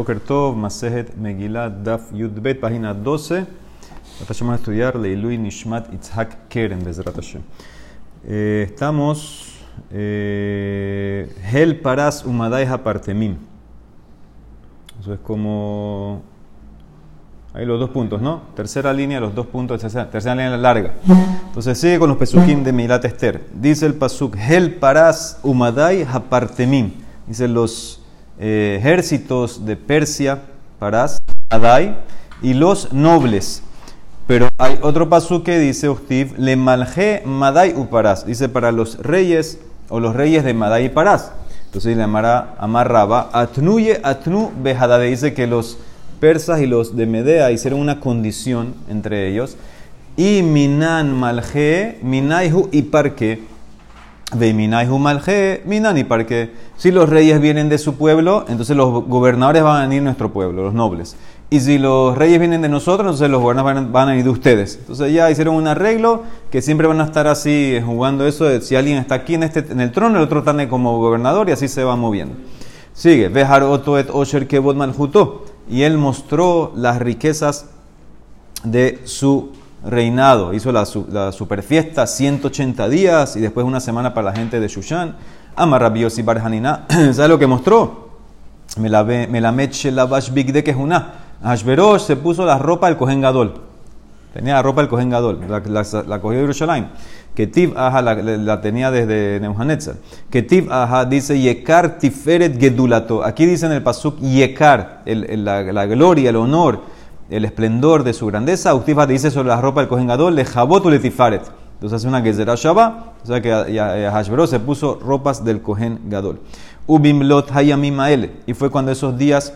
Boker Tov, Masejet Megillah, Daf Yudbet, página 12. Vamos a estudiar Leilui Nishmat Itzhak Keren, Bezrat Hashem. Eh, estamos. Eh, Hel Paras Umadai Hapartemim. Eso es como. Ahí los dos puntos, ¿no? Tercera línea, los dos puntos, tercera, tercera línea larga. Entonces sigue con los pesukim de Milat Esther. Dice el pasuk, Hel Paras Umadai Hapartemim. Dice los eh, ejércitos de Persia, Parás, Adai, y los nobles. Pero hay otro paso que dice Ustiv, le malje Madai Uparás. Dice para los reyes o los reyes de Madai y Parás. Entonces le llamará amarraba Atnuye Atnu Behadade. Dice que los persas y los de Medea hicieron una condición entre ellos. Y Minan Malje, Minaihu y Parque Minani, porque si los reyes vienen de su pueblo, entonces los gobernadores van a venir de nuestro pueblo, los nobles. Y si los reyes vienen de nosotros, entonces los gobernadores van a venir de ustedes. Entonces ya hicieron un arreglo que siempre van a estar así eh, jugando eso si alguien está aquí en, este, en el trono, el otro está como gobernador y así se va moviendo. Sigue, Behar Oto et Osher Kebot Malhuto. Y él mostró las riquezas de su reinado. Hizo la, la super fiesta, 180 días y después una semana para la gente de Shushan. Amarrabios y Barjanina. ¿Sabes lo que mostró? Me la meche la big de que es una. Ashverosh se puso la ropa del Kohen Gadol. Tenía la ropa del Kohen Gadol. La, la, cogió de Yerushalayim. Que Tiv Aja la, tenía desde Nebuchadnezzar. Que Tiv Aja dice Yekar Tiferet Gedulato. Aquí dice en el Pasuk Yekar, el, la, gloria, el honor el esplendor de su grandeza. Uctifa dice sobre la ropa del Kohen Gadol, le jabotu le tifaret. Entonces hace una gezerah Shabbat, o sea que a Hashbero se puso ropas del Kohen Gadol. Ubimlot hayamimael, y fue cuando esos días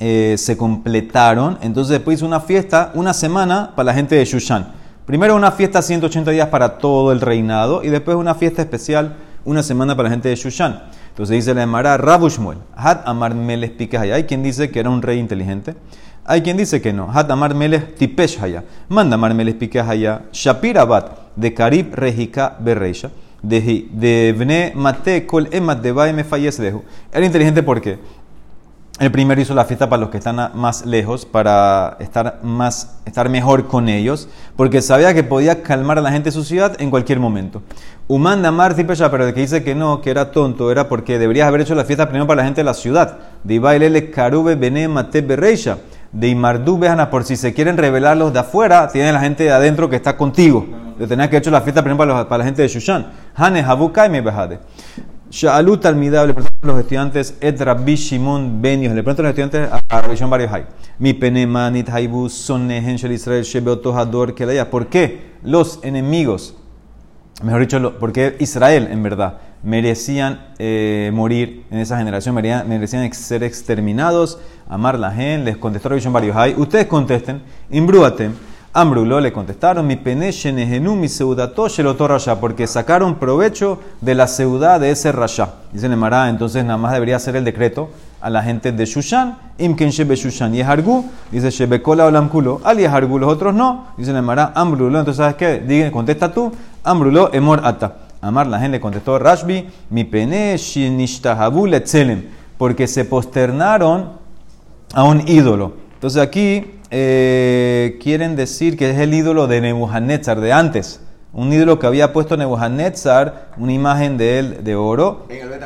eh, se completaron. Entonces después hizo una fiesta, una semana para la gente de Shushan. Primero una fiesta 180 días para todo el reinado y después una fiesta especial una semana para la gente de Shushan. Entonces dice la Emara Rabushmuel, Had Amar Meles Hay quien dice que era un rey inteligente. Hay quien dice que no. Hat Amar Melech Tipesh Haya. Manda Amar Melech Haya. Shapir Abad. De Karib Rejika Berreisha. De, Bne Mate Kol Emat de Bae Deju. Era inteligente porque el primero hizo la fiesta para los que están más lejos, para estar, más, estar mejor con ellos, porque sabía que podía calmar a la gente de su ciudad en cualquier momento. Umanda Marti Pesha, pero el que dice que no, que era tonto, era porque deberías haber hecho la fiesta primero para la gente de la ciudad. De Bailele Karube Bene Mate Berreisha de Imardú Bejana, por si se quieren revelar los de afuera, tiene la gente de adentro que está contigo. Le tenías que hecho la fiesta, primero para, la gente de Shushan. Hane Habukai me bejade. Sha'alut almidab, le preguntan los estudiantes, et Rabbi Shimon Benios, le preguntan los estudiantes a Rabbi Shimon Barrio Hay. Mi penemanit haibu sonehen shel Israel shebeoto hador kelaya. ¿Por qué los enemigos, mejor dicho, por qué Israel en verdad, merecían eh, morir en esa generación, merecían, ser exterminados. Amar la gente, les contestó varios hay. Ustedes contesten, imbruatem. Ambrulo le contestaron, mi penechenehenu mi seudato lo rasha, porque sacaron provecho de la seudad de ese rasha. Dice Nemara, entonces nada más debería ser el decreto a la gente de Shushan, imken shebe Shushan yehargu, dice shebe kola olam kulo, al yehargu, los otros no, dice Nemara, ambrulo, entonces ¿sabes qué? Diga, contesta tú, ambrulo emor ata. Amar la gente le contestó Rashbi, mi pene porque se posternaron a un ídolo. Entonces aquí eh, quieren decir que es el ídolo de Nebuchadnezzar de antes. Un ídolo que había puesto Nebuchadnezzar, una imagen de él de oro. ¿En el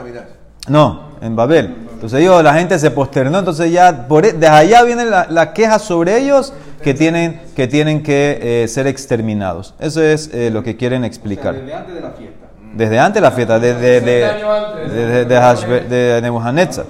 No, en Babel. Entonces ellos, la gente se posternó, entonces ya por, desde allá viene la, queja sobre ellos que tienen que, tienen que eh, ser exterminados. Eso es eh, lo que quieren explicar. desde antes de la fiesta. Desde antes de la fiesta, desde de, de, Nebuchadnezzar.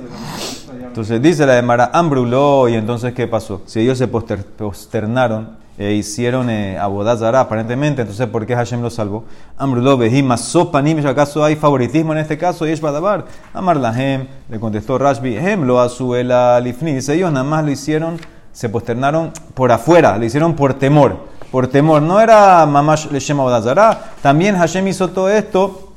Entonces dice la de Mara, Ambruló, y entonces ¿qué pasó? Si ellos se posternaron e hicieron eh, abodazara aparentemente, entonces ¿por qué Hashem los salvó? Ambruló, Behima, Sopanim, ¿acaso hay favoritismo en este caso? Y es Badabar. Amar Lahem, le contestó Rashbi, Hem lo azuela lifni. Dice, ellos nada más lo hicieron, se posternaron por afuera, lo hicieron por temor por temor. No era mamash leshem abodazara. También Hashem hizo todo esto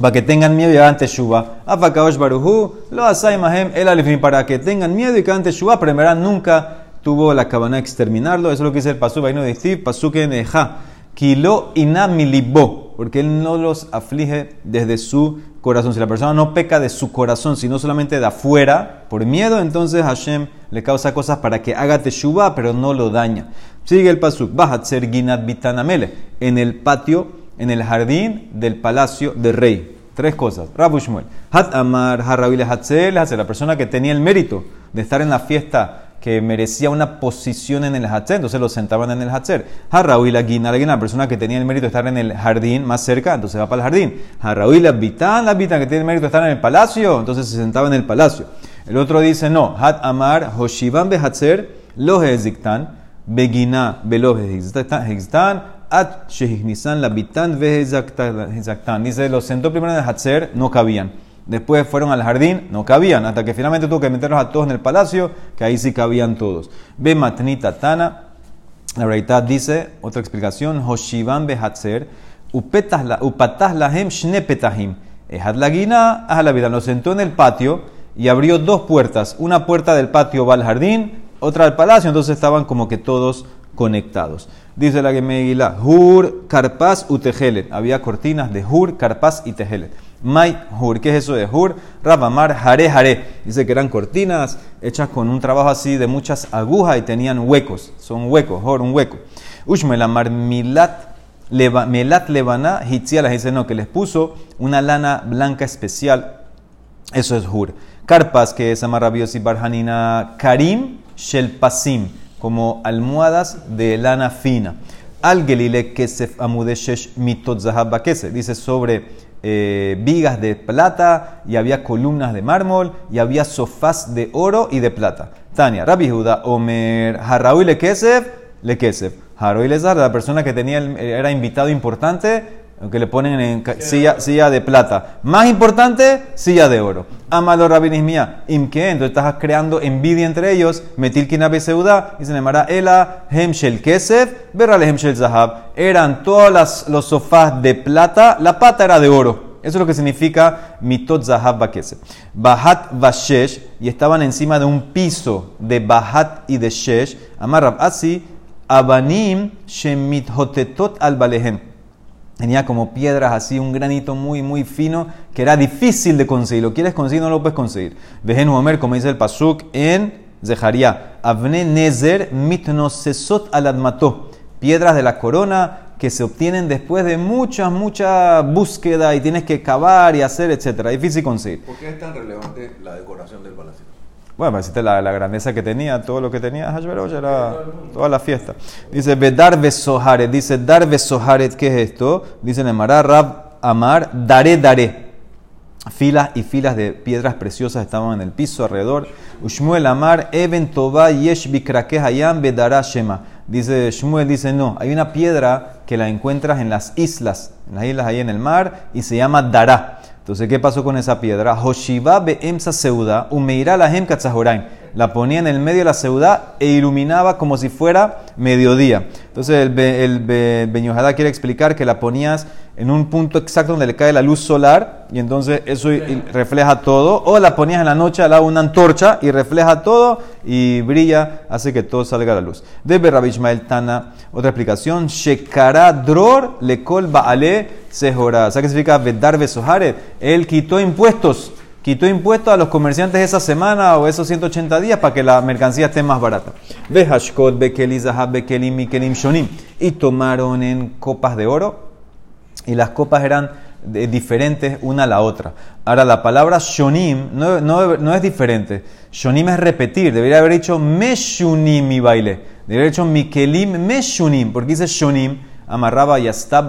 para que tengan miedo y hagan teshuva. Afakaosh baruhu, lo asay mahem el alifim, para que tengan miedo y que hagan teshuva, pero nunca tuvo la cabana de exterminarlo. Eso es lo que dice el pasuk, ahí no de Pasuk en Eja Kilo inamilibo, porque él no los aflige desde su corazón. Si la persona no peca de su corazón, sino solamente de afuera, por miedo, entonces Hashem le causa cosas para que haga teshuva, pero no lo daña. Sigue el pasuk. ser ginat bitanamele. En el patio, en el jardín del palacio del rey. Tres cosas. Rabu Shmuel. Hat amar harravile hatzel. La persona que tenía el mérito de estar en la fiesta que merecía una posición en el Hatzer, entonces lo sentaban en el Hatzer. Harraui la guina, la persona que tenía el mérito de estar en el jardín más cerca, entonces va para el jardín. Harraui la bitán, la bitán que tiene el mérito de estar en el palacio, entonces se sentaba en el palacio. El otro dice, no, hat amar hoshivan be Hatzer, lo heziktan, begina velo heziktan, at shehignisan la bitán ve Dice, los sentó primero en el Hatzer, no cabían. Después fueron al jardín, no cabían, hasta que finalmente tuvo que meterlos a todos en el palacio, que ahí sí cabían todos. Ve matnita tana, la verdad dice, otra explicación, Hoshivan behatzer, upatas lahem shne petahim. Ejad la guina, la vida. Lo sentó en el patio y abrió dos puertas. Una puerta del patio va al jardín, otra al palacio, entonces estaban como que todos conectados. Dice la Gemeguila, Hur, Karpas, Utejelet. Había cortinas de Hur, Karpas y Tejelet. Mai Hur. ¿Qué es eso de Hur? Rabamar Jare Jare. Dice que eran cortinas hechas con un trabajo así de muchas agujas y tenían huecos. Son huecos, Hur, un hueco. Ushmelamar Milat. Melat Levana Hitzialas dice no, que les puso una lana blanca especial. Eso es Hur. Carpas, que es Amarrabios y Barjanina. Karim Shelpasim, como almohadas de lana fina. Al Gelile Kesef Amudeshesh Mitot Zahab Dice sobre eh, vigas de plata y había columnas de mármol y había sofás de oro y de plata. Tania, Rabbi Judá, Omer, Harraui le Kesef, le Kesef. Harraui la persona que tenía, era invitado importante, que le ponen en silla, silla, de plata. Más importante, silla de oro. Amalo Rabbi mía, imke, entonces estás creando envidia entre ellos. Metil kinabe seuda, y se llamará Ela, Hemshel Kesef, Berrale Hemshel Zahab. Eran todos los sofás de plata, la pata era de oro. Eso es lo que significa mitot zahab bakesef. Bahat vashesh, y estaban encima de un piso de bahat y de shesh. Amarrab así, abanim shemit hotetot al balehem Tenía como piedras así, un granito muy, muy fino, que era difícil de conseguir. Lo quieres conseguir, no lo puedes conseguir. Vejen Homer, como dice el Pasuk en Zeharia. Avne Nezer mitnosesot aladmato. Piedras de la corona que se obtienen después de mucha, mucha búsqueda y tienes que cavar y hacer, etc. Difícil conseguir. ¿Por qué es tan relevante la decoración del palacio? Bueno, me la, la, grandeza que tenía, todo lo que tenía Hashverosh era toda la fiesta. Dice, Bedar Besoharet, dice, Dar Besoharet, ¿qué es esto? Dice Nemara, Rab Amar, Daré, Daré. Filas y filas de piedras preciosas estaban en el piso alrededor. Ushmuel Amar, Eben Toba Yesh Hayam Bedara Shema. Dice Shmuel, dice, no, hay una piedra que la encuentras en las islas, en las islas ahí en el mar, y se llama Dará. Entonces, ¿qué pasó con esa piedra? Hoshiva be'emsa seuda, umeira la La ponía en el medio de la seuda e iluminaba como si fuera mediodía. Entonces, el, el, el quiere explicar que la ponías en un punto exacto donde le cae la luz solar y entonces eso refleja todo. O la ponías en la noche al lado de una antorcha y refleja todo y brilla, hace que todo salga a la luz. De Rabbi Tana, otra explicación. Shekara dror lekol baale sehora. ¿Sabes qué significa vedar besoharet? Él quitó impuestos. Quitó impuestos a los comerciantes esa semana o esos 180 días para que la mercancía esté más barata. Y tomaron en copas de oro y las copas eran diferentes una a la otra. Ahora, la palabra shonim no, no, es diferente. Shonim es repetir. Debería haber dicho meshunim mi baile. Debería haber dicho mikelim meshunim. Porque dice shonim, amarraba y hasta.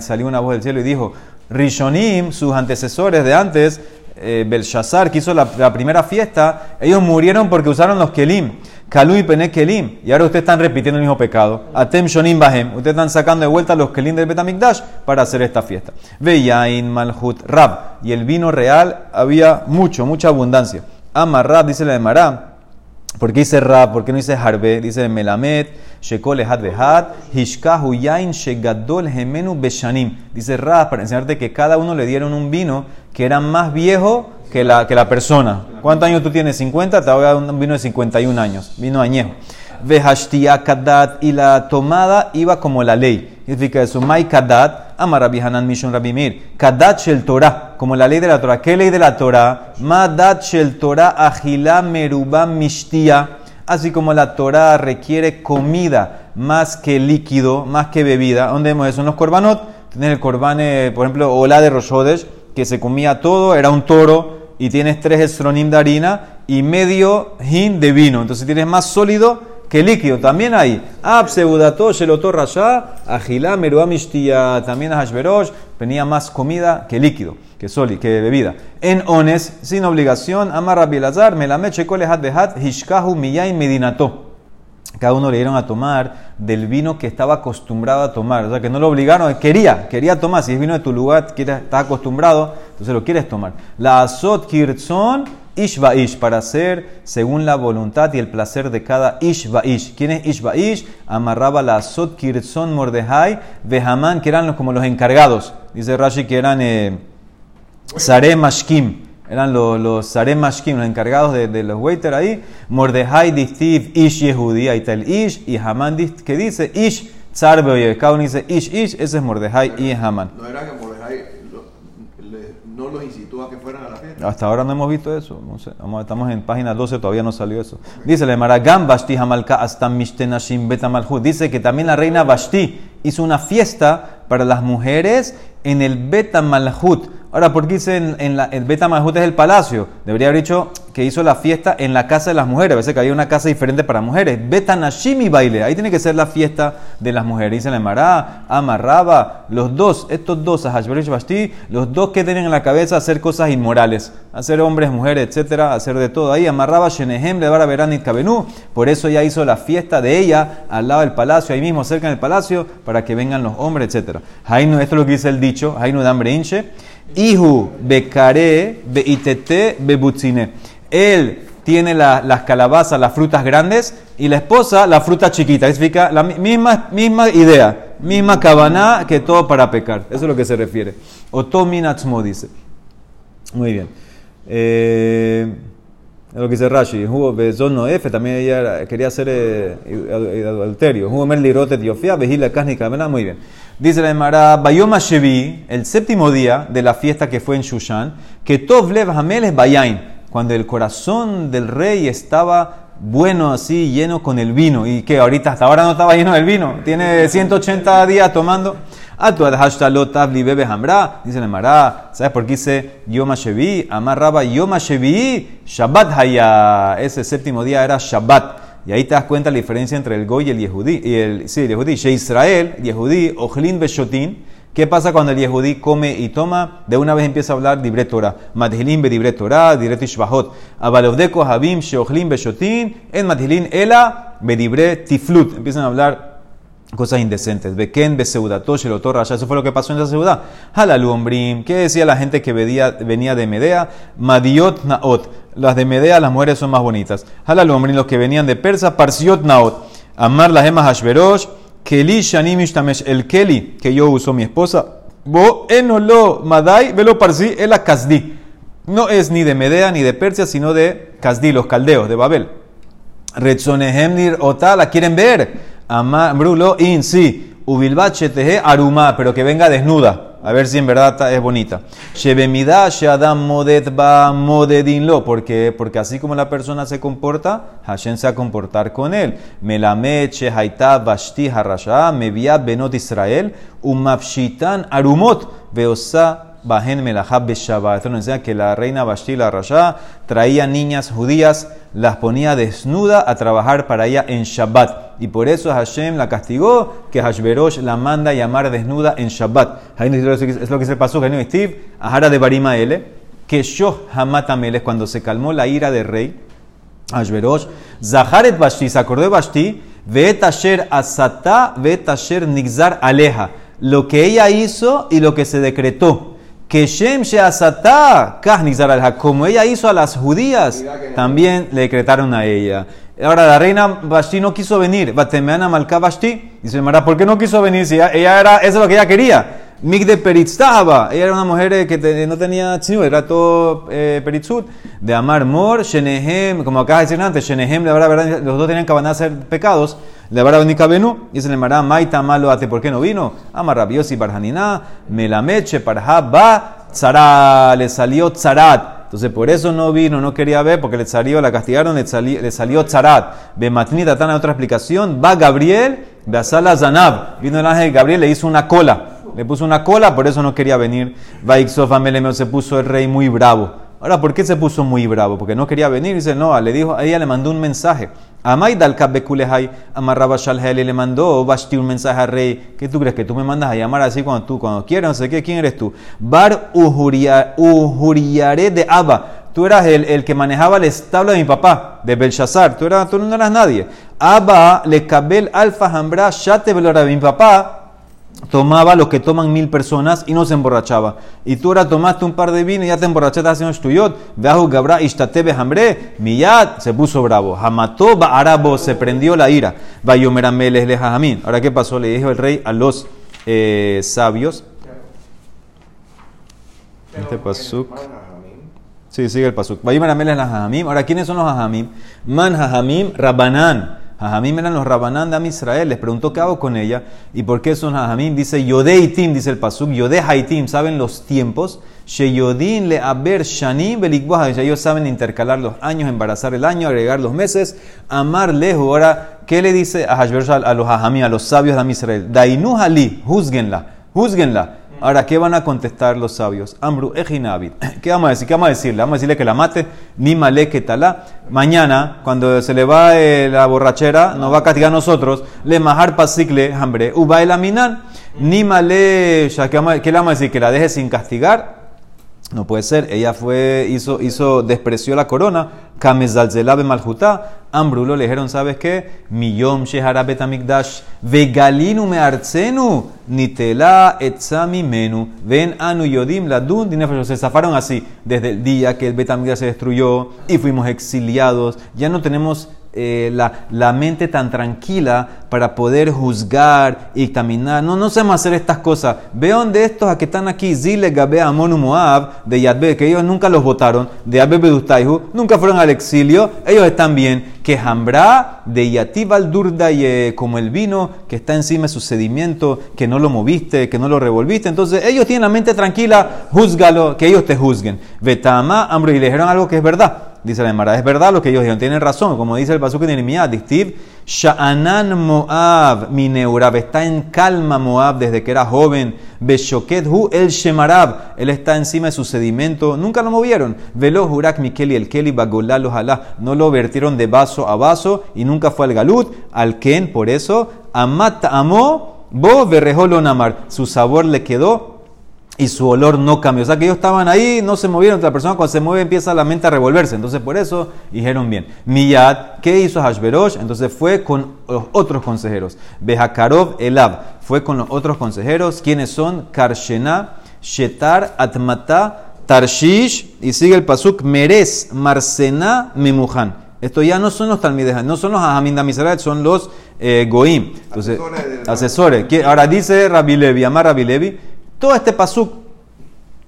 Salió una voz del cielo y dijo: Rishonim, sus antecesores de antes, eh, Belshazzar, que hizo la, primera fiesta, ellos murieron porque usaron los kelim. Kalu y Kelim. Y ahora ustedes están repitiendo el mismo pecado. Atem Shonim Bahem. Ustedes están sacando de vuelta los Kelim del Betamikdash para hacer esta fiesta. Veyain Malhut Rab. Y el vino real había mucho, mucha abundancia. Ama Rab, dice la de Mará. ¿Por qué dice Rab? ¿Por qué no dice Harbe? Dice Melamet, Shekol Ehad Behad, Hishkahu Yain Shegadol Hemenu Beshanim. Dice Rab para enseñarte que cada uno le dieron un vino que era más viejo que la, que la persona. ¿Cuántos años tú tienes? 50, te voy a dar un vino de 51 años, vino añejo. Vehashtia Kadat y la tomada iba como la ley. significa eso? Mai kadat, ama Rabbi Hanan Mishon Rabbi Mir. Kadat shel Torah, como la ley de la Torah. ¿Qué ley de la Torah? Madat shel Torah agila meruba mishtia. Así como la Torah requiere comida más que líquido, más que bebida. ¿Dónde vemos eso? En los korbanot. Tienes el korban, eh, por ejemplo, Ola de Roshodesh, que se comía todo, era un toro, y tienes tres estronim de harina y medio hin de vino. Entonces tienes más sólido que líquido. También hay Abseudato, Sheloto Rasha, Agilá, también Hashverosh, venía más comida que líquido, que sólido, que bebida. En Ones, sin obligación, Amar Rabbi Elazar, Melamed Shekole Hat Behat, Hishkahu Miyay Medinato. Cada uno le dieron a tomar del vino que estaba acostumbrado a tomar. O sea, que no lo obligaron, quería, quería tomar. Si es vino de tu lugar, está acostumbrado, entonces lo quieres tomar. La Azot Kirtzon Ish para hacer según la voluntad y el placer de cada Ish Ish. ¿Quién es Ish Ish? Amarraba la Azot Kirtzon Mordejai, Behaman, que eran como los encargados. Dice Rashi que eran eh, eran los, los Sarem Mashkim, los encargados de, de los waiters ahí. Mordejai distiv Ish Yehudi, ahí está el Ish, y Haman que dice Ish Oye. Cada uno dice Ish Ish, ese es Mordejai y Haman. No era que Mordejai no los incitó a que fueran a la fiesta. Hasta ahora no hemos visto eso. No sé, estamos en página 12, todavía no salió eso. Dice le Maragam Bashti Hamalka hasta Mishtenashim Betamalhut. Dice que también la reina Bashti hizo una fiesta para las mujeres en el Betamalhut. Ahora, ¿por qué dice en, la, el Beta Mahut es el palacio? Debería haber dicho que hizo la fiesta en la casa de las mujeres. A veces que había una casa diferente para mujeres. Beta Nashimi baile. Ahí tiene que ser la fiesta de las mujeres. Dice la Mará, Amarraba, los dos, estos dos, Ahashberish Basti, los dos que tienen en la cabeza hacer cosas inmorales. Hacer hombres, mujeres, etcétera, hacer de todo. Ahí Amarraba Shenehem, Levara Veranit Kabenu. Por eso ya hizo la fiesta de ella al lado del palacio, ahí mismo cerca del palacio, para que vengan los hombres, etcétera. Esto es lo que dice el dicho. Hainu Dambre Inche. Ihu becare beitete bebutzine. Él tiene las calabazas, las frutas grandes, y la esposa la fruta chiquita. Significa la misma, misma idea, misma cabana que todo para pecar. Eso es lo que se refiere. Otominatzmo dice. Muy bien. Eh, lo que dice Rashi, Hugo no F, también ella quería hacer eh, adulterio. Hugo Merlirote Diofia, Vejila Kasnika, muy bien. Dice la Emara, Bayoma Shevi, el séptimo día de la fiesta que fue en Shushan, que Tovlev Hamel es Bayain, cuando el corazón del rey estaba bueno así, lleno con el vino, y que ahorita hasta ahora no estaba lleno del vino, tiene 180 días tomando. Dice la Emara, ¿sabes por qué dice Yoma Shevi? Amarraba Yoma Shevi, Shabbat Haya, ese séptimo día era Shabbat. Y ahí te das cuenta la diferencia entre el Goy y el Yehudí. Y el, sí, el Yehudí. She Israel, Yehudí, Ojlin Beshotin. ¿Qué pasa cuando el Yehudí come y toma? De una vez empieza a hablar Dibre Torah. Madhilin be Dibre Torah, Dibre Tishbahot. Abalovdeko Habim, Sheochlin Beshotin. En Madhilin Ela, Bedibre Tiflut. Empiezan a hablar cosas indecentes. Beken beseudato shelotor rasha. Eso fue lo que pasó en esa ciudad. Halalu ombrim. ¿Qué decía la gente que venía de Medea? Madiot naot. Las de Medea, las mujeres son más bonitas. Halalu ombrim. Los que venían de Persa, parsiot naot. Amar las gemas hashverosh. Keli shanim. El keli que yo uso mi esposa. Bo enolo madai velo parsi el kasdi. No es ni de Medea ni de Persia, sino de Kasdi, los caldeos, de Babel. Retzonehemnir ota, la quieren ver. Brulo in sí. Ubilbache teje aruma, pero que venga desnuda. A ver si en verdad es bonita. Shebemida shadam modet ba modedinlo. Porque, porque así como la persona se comporta, Hashem se va a comportar con él. Melameche haita bashti harasha, mevia benot Israel, umapshitan arumot, veosa Bajen Melahab Beshabbat. Esto nos enseña que la reina Bashti, la Rasha, traía niñas judías, las ponía desnuda a trabajar para ella en Shabbat. Y por eso Hashem la castigó, que Hashverosh la manda a llamar desnuda en Shabbat. Es lo que se pasó, que Steve, Ahara de Barimaele, que Shoh Hamatamel cuando se calmó la ira del rey. Hashverosh, Zaharet Bashti, se acordó de Bashti, Veet Asher Asata, Veet Asher Nigzar Aleja. Lo que ella hizo y lo que se decretó que Shem Sheasatá, como ella hizo a las judías, también le decretaron a ella. Ahora la reina Bashti no quiso venir, Batemeana Malka Bashti, dice Mara, ¿por qué no quiso venir? Si ella, era, eso es lo que ella quería. Migde Peritztaba. Ella era una mujer eh, que te- no tenía tzniut, era todo eh, peritzut. De Amar Mor, Shenehem, como acá decían antes, Shenehem, la verdad, los dos tenían que a hacer pecados. La verdad, única venu, y se le mará Maita malo ate, ¿por qué no vino? Amar Rabiosi Barjanina, Melameche, Parha, Ba, Tzara, le salió Tzarat. Entonces por eso no vino, no quería ver, porque le salió, la castigaron, le, sali- le salió Tzarat. Bematnita, otra explicación. Va Gabriel, Beasala Zanab. Vino el ángel Gabriel, le hizo una cola. Le puso una cola, por eso no quería venir. Va Ixof Amelemeo, se puso el rey muy bravo. Ahora, ¿por qué se puso muy bravo? Porque no quería venir. Dice, no, le dijo, ella le mandó un mensaje. Amay dal Bekulehai, amarraba Shalhel y le mandó Bashti un mensaje al rey. ¿Qué tú crees? Que tú me mandas a llamar así cuando tú, cuando quieras, no sé qué, ¿quién eres tú? Bar Ujuria- Ujuriare de Abba. Tú eras el, el que manejaba el establo de mi papá, de Belshazzar. Tú, eras, tú no eras nadie. Abba le cabel alfa hambra shate velora. Mi papá tomaba lo que toman mil personas y no se emborrachaba. Y tú ahora tomaste un par de vino y ya te emborrachaste haciendo shtuyot. Veahu gabra ishtate hambre. Miyad se puso bravo. Hamató arabo se prendió la ira. Vayomerameles le jajamín. Ahora, ¿qué pasó? Le dijo el rey a los eh, sabios. Este pasuk. Sí, sigue el pasuk. Vayomerameles la jajamim. Ahora, ¿quiénes son los jajamim? Man jajamim rabanán. Jajamim eran los rabanán de Israel. Les preguntó qué hago con ella y por qué son jajamim. Dice Yodeitim, dice el pasuk. Yode haitim, saben los tiempos. Sheyodin le aber shanim belikbuah. Ellos saben intercalar los años, embarazar el año, agregar los meses. Amar lehu. Ahora, ¿qué le dice a a los jajamim, a los sabios de Israel? Dainu juzguenla, juzguenla. Ahora, ¿qué van a contestar los sabios? Amru ejinabit. ¿Qué vamos a decir? ¿Qué vamos a decirle? Vamos a decirle que la mate, ni que talá. Mañana, cuando se le va eh, la borrachera, nos va a castigar a nosotros. Le majar pasicle, hambre, uba el aminan. Ni male, ya, ¿qué, vamos a- ¿qué le vamos a decir? Que la deje sin castigar. No puede ser. Ella fue, hizo, hizo, despreció la corona. Kamezalzelabe malhutá. Ambrulo le dijeron, ¿sabes qué? Miyom shehara betamikdash. Vegalinu me arcenu. Nitela etzami menu. Ven anu yodim ladun dinefesh. Se zafaron así. Desde el día que el betamikdash se destruyó y fuimos exiliados. Ya no tenemos eh, la, la mente tan tranquila para poder juzgar y examinar. No, no sabemos hacer estas cosas. Vean de estos a que están aquí, Zile, Gabe, Amon, Moab, de Yadbe, que ellos nunca los votaron, de Abbe Bedustaihu, nunca fueron al exilio, ellos están bien. Que Hambra, de Yativ al Durdaye, como el vino que está encima de su sedimiento, que no lo moviste, que no lo revolviste. Entonces, ellos tienen la mente tranquila, júzgalo, que ellos te juzguen. Betama, le dijeron algo que es verdad. Dice la Emara, es verdad lo que ellos dijeron, tienen razón, como dice el pasuk de Nehemiah, Dictiv, Sha'anan Moab, mi Neurab, está en calma Moab desde que era joven, Beshoket Hu el Shemarab, él está encima de su sedimento, nunca lo movieron, Velo Hurak Mikeli el Keli Bagolá lo Jalá, no lo vertieron de vaso a vaso y nunca fue al Galut, al Ken, por eso, Amat Amó, Bo Berrejolo Namar, su sabor le quedó y su olor no cambió. O sea que ellos estaban ahí, no se movieron. La persona cuando se mueve empieza la mente a revolverse. Entonces por eso dijeron bien. Miyad, ¿qué hizo Hashverosh? Entonces fue con los otros consejeros. Behakarov Elab fue con los otros consejeros. ¿Quiénes son? Karshena, Shetar, Atmata, Tarshish. Y sigue el pasuk Meres, Marsena, Memuhan. Esto ya no son los Talmidejan, no son los Amisrael, son los eh, Goim. Entonces, Asesores del- asesores. ¿Qué- Ahora dice Rabbi Levi, Amar Rabbi Levi, todo este pasuk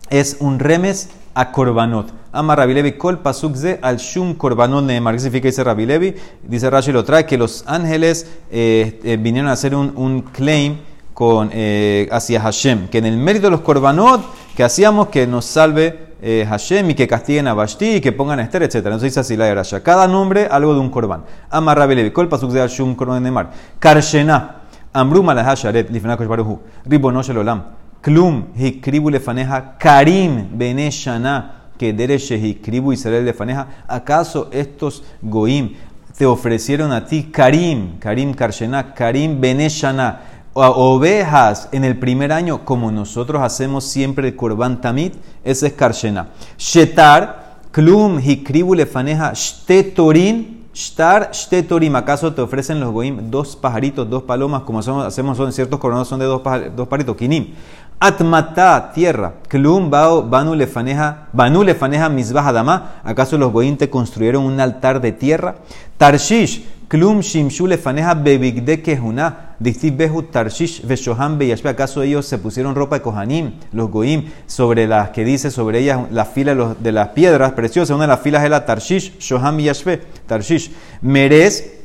es un remes a Korbanot. Amar Rabbi Levi, kol pasuk ze al shum Korbanot neemar. ¿Qué significa dice Rabbi Levi? Dice Rashi lo trae que los ángeles eh, eh, vinieron a hacer un, un claim con, eh, hacia Hashem, que en el mérito de los Korbanot que hacíamos que nos salve eh, Hashem y que castiguen a Vashti y que pongan a Esther, etc. Entonces dice así la de Rasha. Cada nombre algo de un Korban. Amar Rabbi Levi, kol pasuk al shum Korbanot neemar. Karshena. Amru malaha sharet lifnei Kosh baruhu. Ribono shel olam. Klum hikribu lefaneja karim bene shana que hikribu Israel lefaneja. ¿Acaso estos goim te ofrecieron a ti karim, karim karshena, karim bene shana, ovejas en el primer año como nosotros hacemos siempre el korban tamid? Ese es karshena. Shetar klum hikribu lefaneja shtetorin Shtar, shtetorim, ¿acaso te ofrecen los goim dos pajaritos, dos palomas, como hacemos son ciertos coronados son de dos, dos pajaritos? Kinim. Atmata, tierra. Klum, banu lefaneja, banu lefaneja misbah adama. ¿Acaso los goim te construyeron un altar de tierra? Tarshish, Klum shimshu lefaneja bebigde kehuna. Distiv behu tarshish veshoham beyashbe. ¿Acaso ellos se pusieron ropa de kohanim, los goim, sobre las que dice sobre ellas la fila de, las piedras preciosas? Una de las filas es la tarshish, shoham beyashbe, tarshish. Merez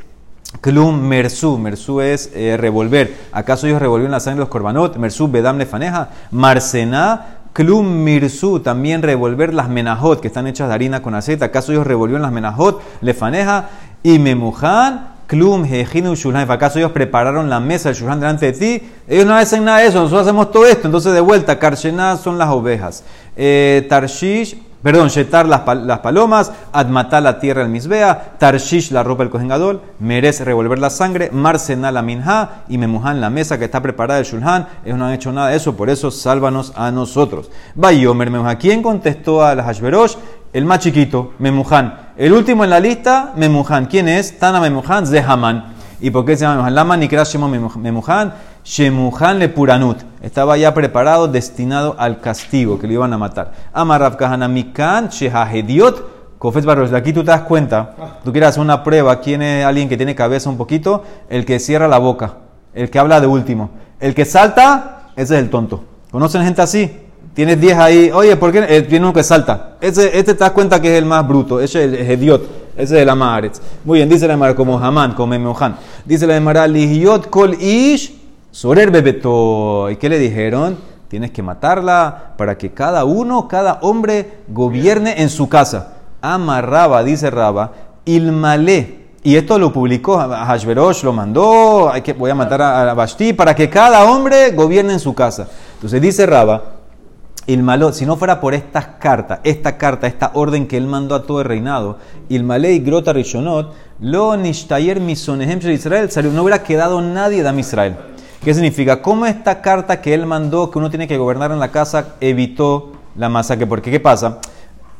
Klum Mersu, Mersu es eh, revolver. ¿Acaso ellos revolvieron la sangre de los korbanot? Mersu Bedam Lefaneja. Marcená, Klum Mirsu, también revolver las menajot que están hechas de harina con aceite. ¿Acaso ellos revolvieron las menajot? Lefaneja. Y Memujan, Klum Hejinu Shulhan. ¿Acaso ellos prepararon la mesa del Shulhan delante de ti? Ellos no hacen nada de eso, nosotros hacemos todo esto. Entonces, de vuelta, Karshená son las ovejas. Eh, Tarshish. Perdón, Shetar las, pal- las palomas, Admatá la tierra el misbea, Tarshish la ropa el cojengadol, Merez revolver la sangre, Marcena la minja y Memuhan la mesa que está preparada el Shulhan. Ellos no han hecho nada de eso, por eso sálvanos a nosotros. Bayomer Memuhan. ¿Quién contestó a las Hashverosh? El más chiquito, Memuhan. El último en la lista, Memuhan. ¿Quién es? Tana Memuhan, Zehaman. ¿Y por qué se llama Memuhan? Lama Nikra Memuhan, Shemuhan le Puranut. Estaba ya preparado, destinado al castigo, que lo iban a matar. Amarrav Kahana Mikan, Shehahediot, Kofet Barros. Aquí tú te das cuenta, tú quieres hacer una prueba, quién es alguien que tiene cabeza un poquito, el que cierra la boca, el que habla de último. El que salta, ese es el tonto. ¿Conocen gente así? Tienes 10 ahí, oye, ¿por qué? Eh, tiene uno que salta. Ese, este te das cuenta que es el más bruto, ese es el Hediot, ese es el Amaretz. Muy bien, dice la Emara como Hamán, como Memohan. Dice la Emara, Kol Ish, Sorer Bebeto. ¿Y qué le dijeron? Tienes que matarla para que cada uno, cada hombre gobierne en su casa. Amarraba, dice Raba, Ilmalé. Y esto lo publicó, Hashverosh lo mandó, hay que, voy a matar a, Vashti para que cada hombre gobierne en su casa. Entonces dice Raba, Ilmaló, si no fuera por estas cartas, esta carta, esta orden que él mandó a todo el reinado, Ilmalé y Grota Rishonot, lo nishtayer misonehem Israel, no hubiera quedado nadie de Israel. ¿Qué significa? ¿Cómo esta carta que él mandó, que uno tiene que gobernar en la casa, evitó la masacre? Porque, ¿qué pasa?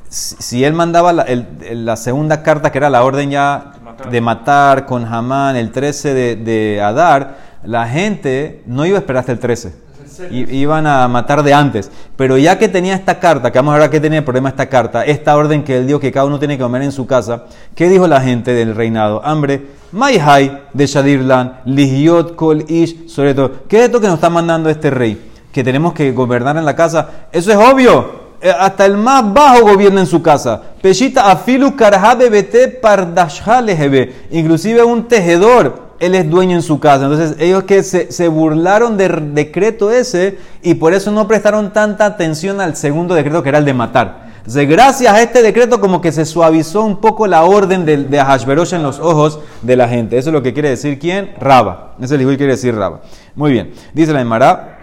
Si él mandaba la segunda carta, que era la orden ya de matar con Hamán el 13 de, de Adar, la gente no iba a esperar hasta el 13. Iban a matar de antes. Pero ya que tenía esta carta, que vamos a ver que tenía el problema esta carta, esta orden que él dio que cada uno tiene que comer en su casa, ¿qué dijo la gente del reinado? Hambre, Maihai de Shadirlan, Lihiot Kol Ish, sobre todo. ¿Qué es esto que nos está mandando este rey? Que tenemos que gobernar en la casa. Eso es obvio. Eh, Hasta el más bajo gobierna en su casa. Peshita afilu karhabe bete pardashha lehebe. Inclusive un tejedor él es dueño en su casa. Entonces ellos que se, burlaron del decreto ese y por eso no prestaron tanta atención al segundo decreto que era el de matar. Gracias a este decreto como que se suavizó un poco la orden de, de en los ojos de la gente. Eso es lo que quiere decir quién? Raba. Ese hijo quiere decir Raba. Muy bien. Dice la Emara.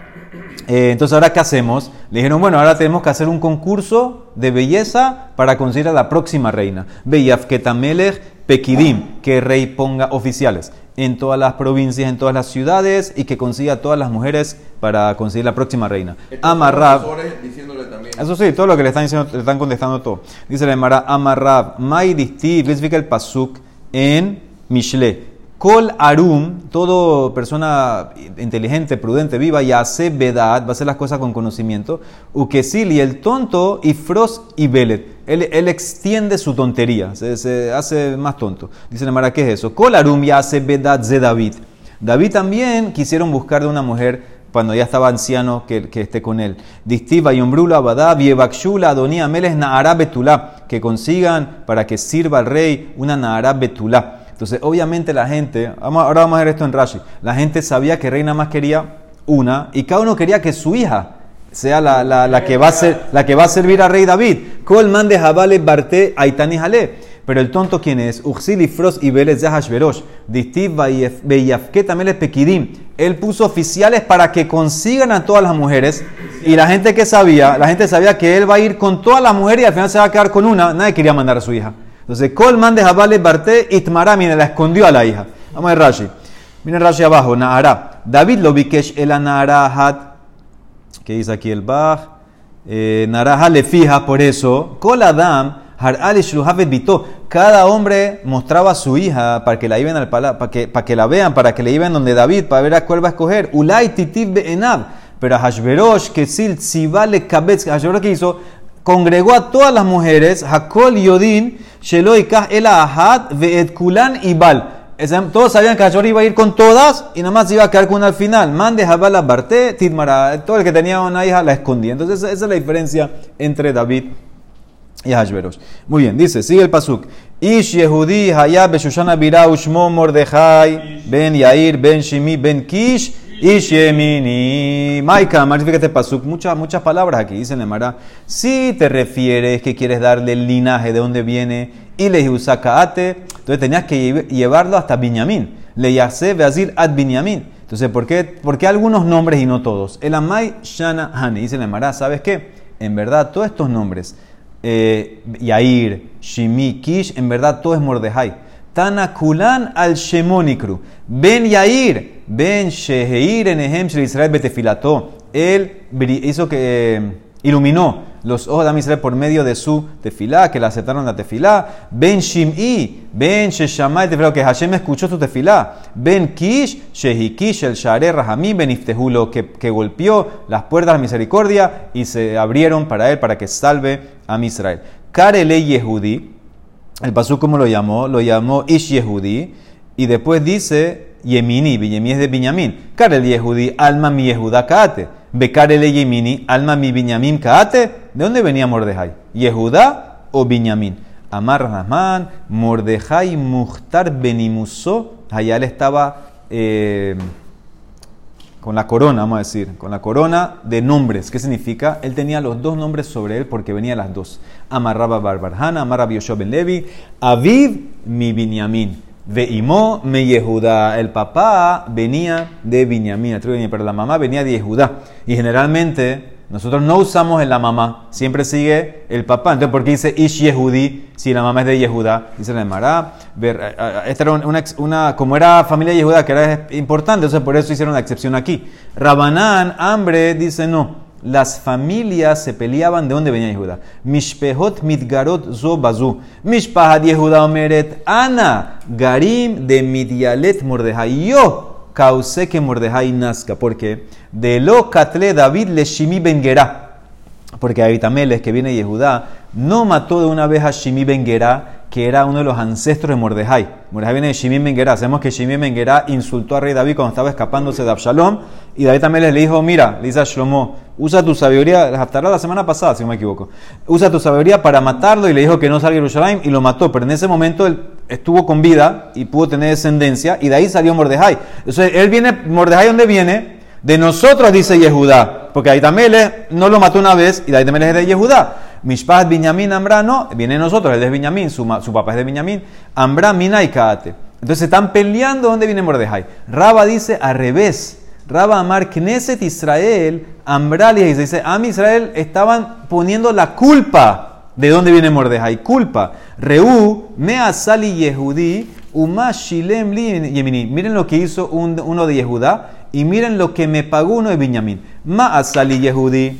Eh, entonces, ¿ahora qué hacemos? Le dijeron, bueno, ahora tenemos que hacer un concurso de belleza para conseguir a la próxima reina. Beyafketamelech Pekidim, que el rey ponga oficiales en todas las provincias, en todas las ciudades y que consiga a todas las mujeres para conseguir la próxima reina. Amarrab. Eso sí, todo lo que le están diciendo, le están contestando todo. Dice la Emara, Amarrab, Mai Distiv, ¿qué significa el pasuk en Mishle? Kol Arum, todo persona inteligente, prudente, viva, y hace vedad, va a hacer las cosas con conocimiento. Ukesil y el tonto, y Fros y Belet. Él, extiende su tontería, se, se hace más tonto. Dice la Emara, ¿qué es eso? Kol Arum ya hace vedad de David. David también quisieron buscar de una mujer cuando ya estaba anciano que, esté con él. Distiva y ombrula abadá, viebakshula, adonía, meles nahará betulá, que consigan para que sirva al rey una nahará betulá. Entonces, obviamente la gente, ahora vamos a ver esto en Rashi, la gente sabía que rey nada más quería una y cada uno quería que su hija sea la, que, va a ser, la que va a servir al rey David. Kol man de Jabale Barte Aitani Jale. Pero el tonto, ¿quién es? Uxili Fros y Vélez de Hashverosh. Distiv Beyafke también Pekidim. Él puso oficiales para que consigan a todas las mujeres. Y la gente que sabía, la gente sabía que él va a ir con todas las mujeres y al final se va a quedar con una. Nadie quería mandar a su hija. Entonces, Kol man de Jabale Barte Itmara, mira, la escondió a la hija. Vamos a ver Rashi. Miren Rashi abajo, Nahara. David lo bikesh el Nahara que dice aquí el Bach, eh, Naraja le fija por eso, Kol Adam, Har Ali Shluhavet Bito, cada hombre mostraba a su hija para que la lleven al pala, para que, para que la vean, para que le lleven donde David, para ver a cuál va a escoger. Ulay Titiv Enab, pero a Hashverosh, Kesil Tzivale Kabetz, Hashverosh que hizo, congregó a todas las mujeres, Hakol Yodin, Sheloikah El Ahad, Veet Kulan Ibal. todos sabían que Hachor iba a ir con todas y nada más iba a quedar con una al final. Mande Jabala Barté, Tidmara. Todo el que tenía una hija la escondía. Entonces, esa, es la diferencia entre David y Hashverosh. Muy bien, dice, sigue el pasuk. Ish Yehudi Hayab Beshushana Bira Ushmo Mordejai Ben Yair Ben Shimi Ben Kish Ish Yemini Maika, magnifica este pasuk. Muchas, muchas palabras aquí, dice Nemara. Si te refieres que quieres darle el linaje de dónde viene y le Kaate, entonces tenías que lle- llevarlo hasta Binyamin. Le Yase Beazir Ad Binyamin. Entonces, ¿por qué, ¿por qué algunos nombres y no todos? El Amai Shana Hani, dice Nemara, ¿sabes qué? En verdad, todos estos nombres eh, Yair, Shimi, Kish, en verdad todo es Mordejai. Tanakulan al Shemonikru. Ben Yair, Ben Sheheir en Ehem Israel Betefilato. Él hizo que eh, iluminó los ojos de Israel por medio de su tefilá, que le aceptaron la tefilá. Ben Shim'i, Ben Sheshamay tefilá, que Hashem escuchó su tefilá. Ben Kish, Shehikish, el Share Rahamim, Ben Iftehulo, que, que golpeó las puertas de la misericordia y se abrieron para él, para que salve a Israel. Yehudi, el pasú como lo llamó, lo llamó Ish Yehudi, y después dice Yemini, Yemini es de Binyamin. Karel Yehudi, alma mi Yehuda Kaate. Bekarele Yemini, alma mi Binyamin Kaate. ¿De dónde venía Mordejai? ¿Yehuda o Binyamin? Amar Rahman, Mordejai Muhtar Benimuso. Allá él estaba eh, con la corona, vamos a decir, con la corona de nombres. ¿Qué significa? Él tenía los dos nombres sobre él porque venía las dos. Amarraba Barbarjana, Amarraba Yoshua ben Levi, Aviv mi Binyamin. Veimó me Yehuda. El papá venía de Binyamin, pero la mamá venía de Yehuda. Y generalmente nosotros no usamos en la mamá, siempre sigue el papá. Entonces, ¿por qué dice Ish Yehudi si la mamá es de Yehuda? Dice la Emara. Esta era una, como era familia de Yehuda, que era importante, entonces por eso hicieron la excepción aquí. Rabanán, hambre, dice no. Las familias se peleaban de dónde venía Yehuda. Mishpehot mitgarot zo bazu. Mishpahat Yehuda omeret ana garim de midyalet mordejai. Yo causé que Mordejai nazca. porque De lo catle David le Shimi ben Gerá. Porque Abitameles, que viene de Yehudá, no mató de una vez a Shimi ben Gerá, que era uno de los ancestros de Mordejai. Mordejai viene de Shimi ben Gerá. Sabemos que Shimi ben Gerá insultó a rey David cuando estaba escapándose de Absalom. Y David también le dijo, mira, le dice a Shlomo, usa tu sabiduría, hasta la semana pasada, si no me equivoco, usa tu sabiduría para matarlo y le dijo que no salga a Jerusalén y lo mató. Pero en ese momento él estuvo con vida y pudo tener descendencia y de ahí salió Mordejai. Entonces él viene, Mordejai, ¿dónde viene? De nosotros, dice Yehudá. Porque Aitamele no lo mató una vez y Aitamele es de Yehudá. Mishpat Binyamin Ambra no, viene de nosotros, él es Binyamin, su, su papá es de Binyamin. Ambra Mina y Kaate. Entonces están peleando dónde viene Mordejai. Raba dice al revés. Raba Amar Knesset Israel, Ambrali dice, Am Israel estaban poniendo la culpa de dónde viene Mordejai. Culpa. Reú, Mea Sali Yehudi, Uma li Yemini. Miren lo que hizo un- uno de Yehudá y miren lo que me pagó uno de Binyamin. Ma Sali Yehudi.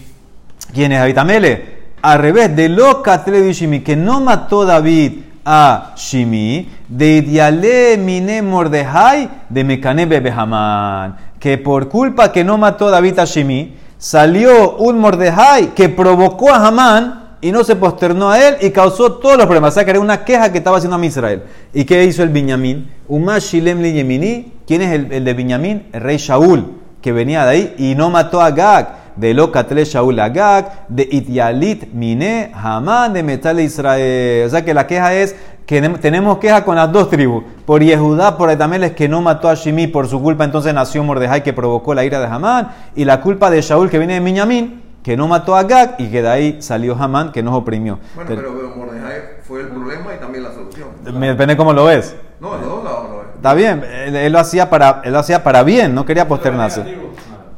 ¿Quién es Abitamele? Al revés, de lo Katle Shimi, que no mató David a Shimi, de Idiale Mine Mordejai, de Mekane Bebehaman. Que por culpa que no mató David a Shimi, salió un Mordejai que provocó a Hamán y no se posternó a él y causó todos los problemas. O sea, que era una queja que estaba haciendo a Israel. ¿Y qué hizo el Binyamin? Yemini. ¿Quién es el, el de Binyamin? Rey Shaul, que venía de ahí y no mató a Gag. De lo Katle Shaul a Gag, de Ityalit Mine, Hamán de Metal Israel. O sea que la queja es que nem- tenemos queja con las dos tribus. Por Yehudá, por Etameles, que no mató a Shimi por su culpa, entonces nació Mordejai que provocó la ira de Hamán. Y la culpa de Shaul, que viene de Binyamin, que no mató a Gag y que de ahí salió Hamán, que nos oprimió. Bueno, Pero- pero, Mordejai fue el problema y también la solución. me depende cómo lo ves. No, de dos lados lo es. Está bien, él, él lo hacía para, él lo hacía para bien, no quería posternarse.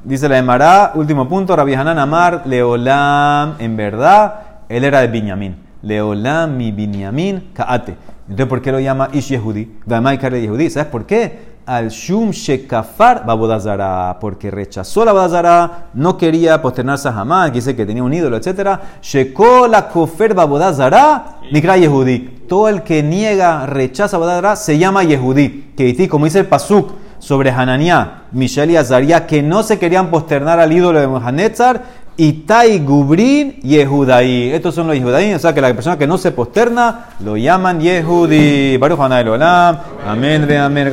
Dice la Emara, último punto, Rabbi Hanan Amar, Leolam, en verdad, él era de Binyamin. Leolam mi Binyamin Kaate. Entonces, ¿por qué lo llama Ish Yehudi? Yehudi. ¿Sabes por qué? Al Shum Shekafar Babodazara, porque rechazó la Babodazara, no quería posternarse a Hamán, que dice que tenía un ídolo, etc. Shekó la Kofer Babodazara, Nikra Yehudi. Todo el que niega, rechaza Babodazara, se llama Yehudi. Que como dice el Pasuk, sobre Hananiah, Michel y Azaria, que no se querían posternar al ídolo de Mohanetzar, Itai Gubrin Yehudaí. Estos son los Yehudaí, o sea que la persona que no se posterna lo llaman Yehudi. Baruch Hanay Olam. Amén, amén.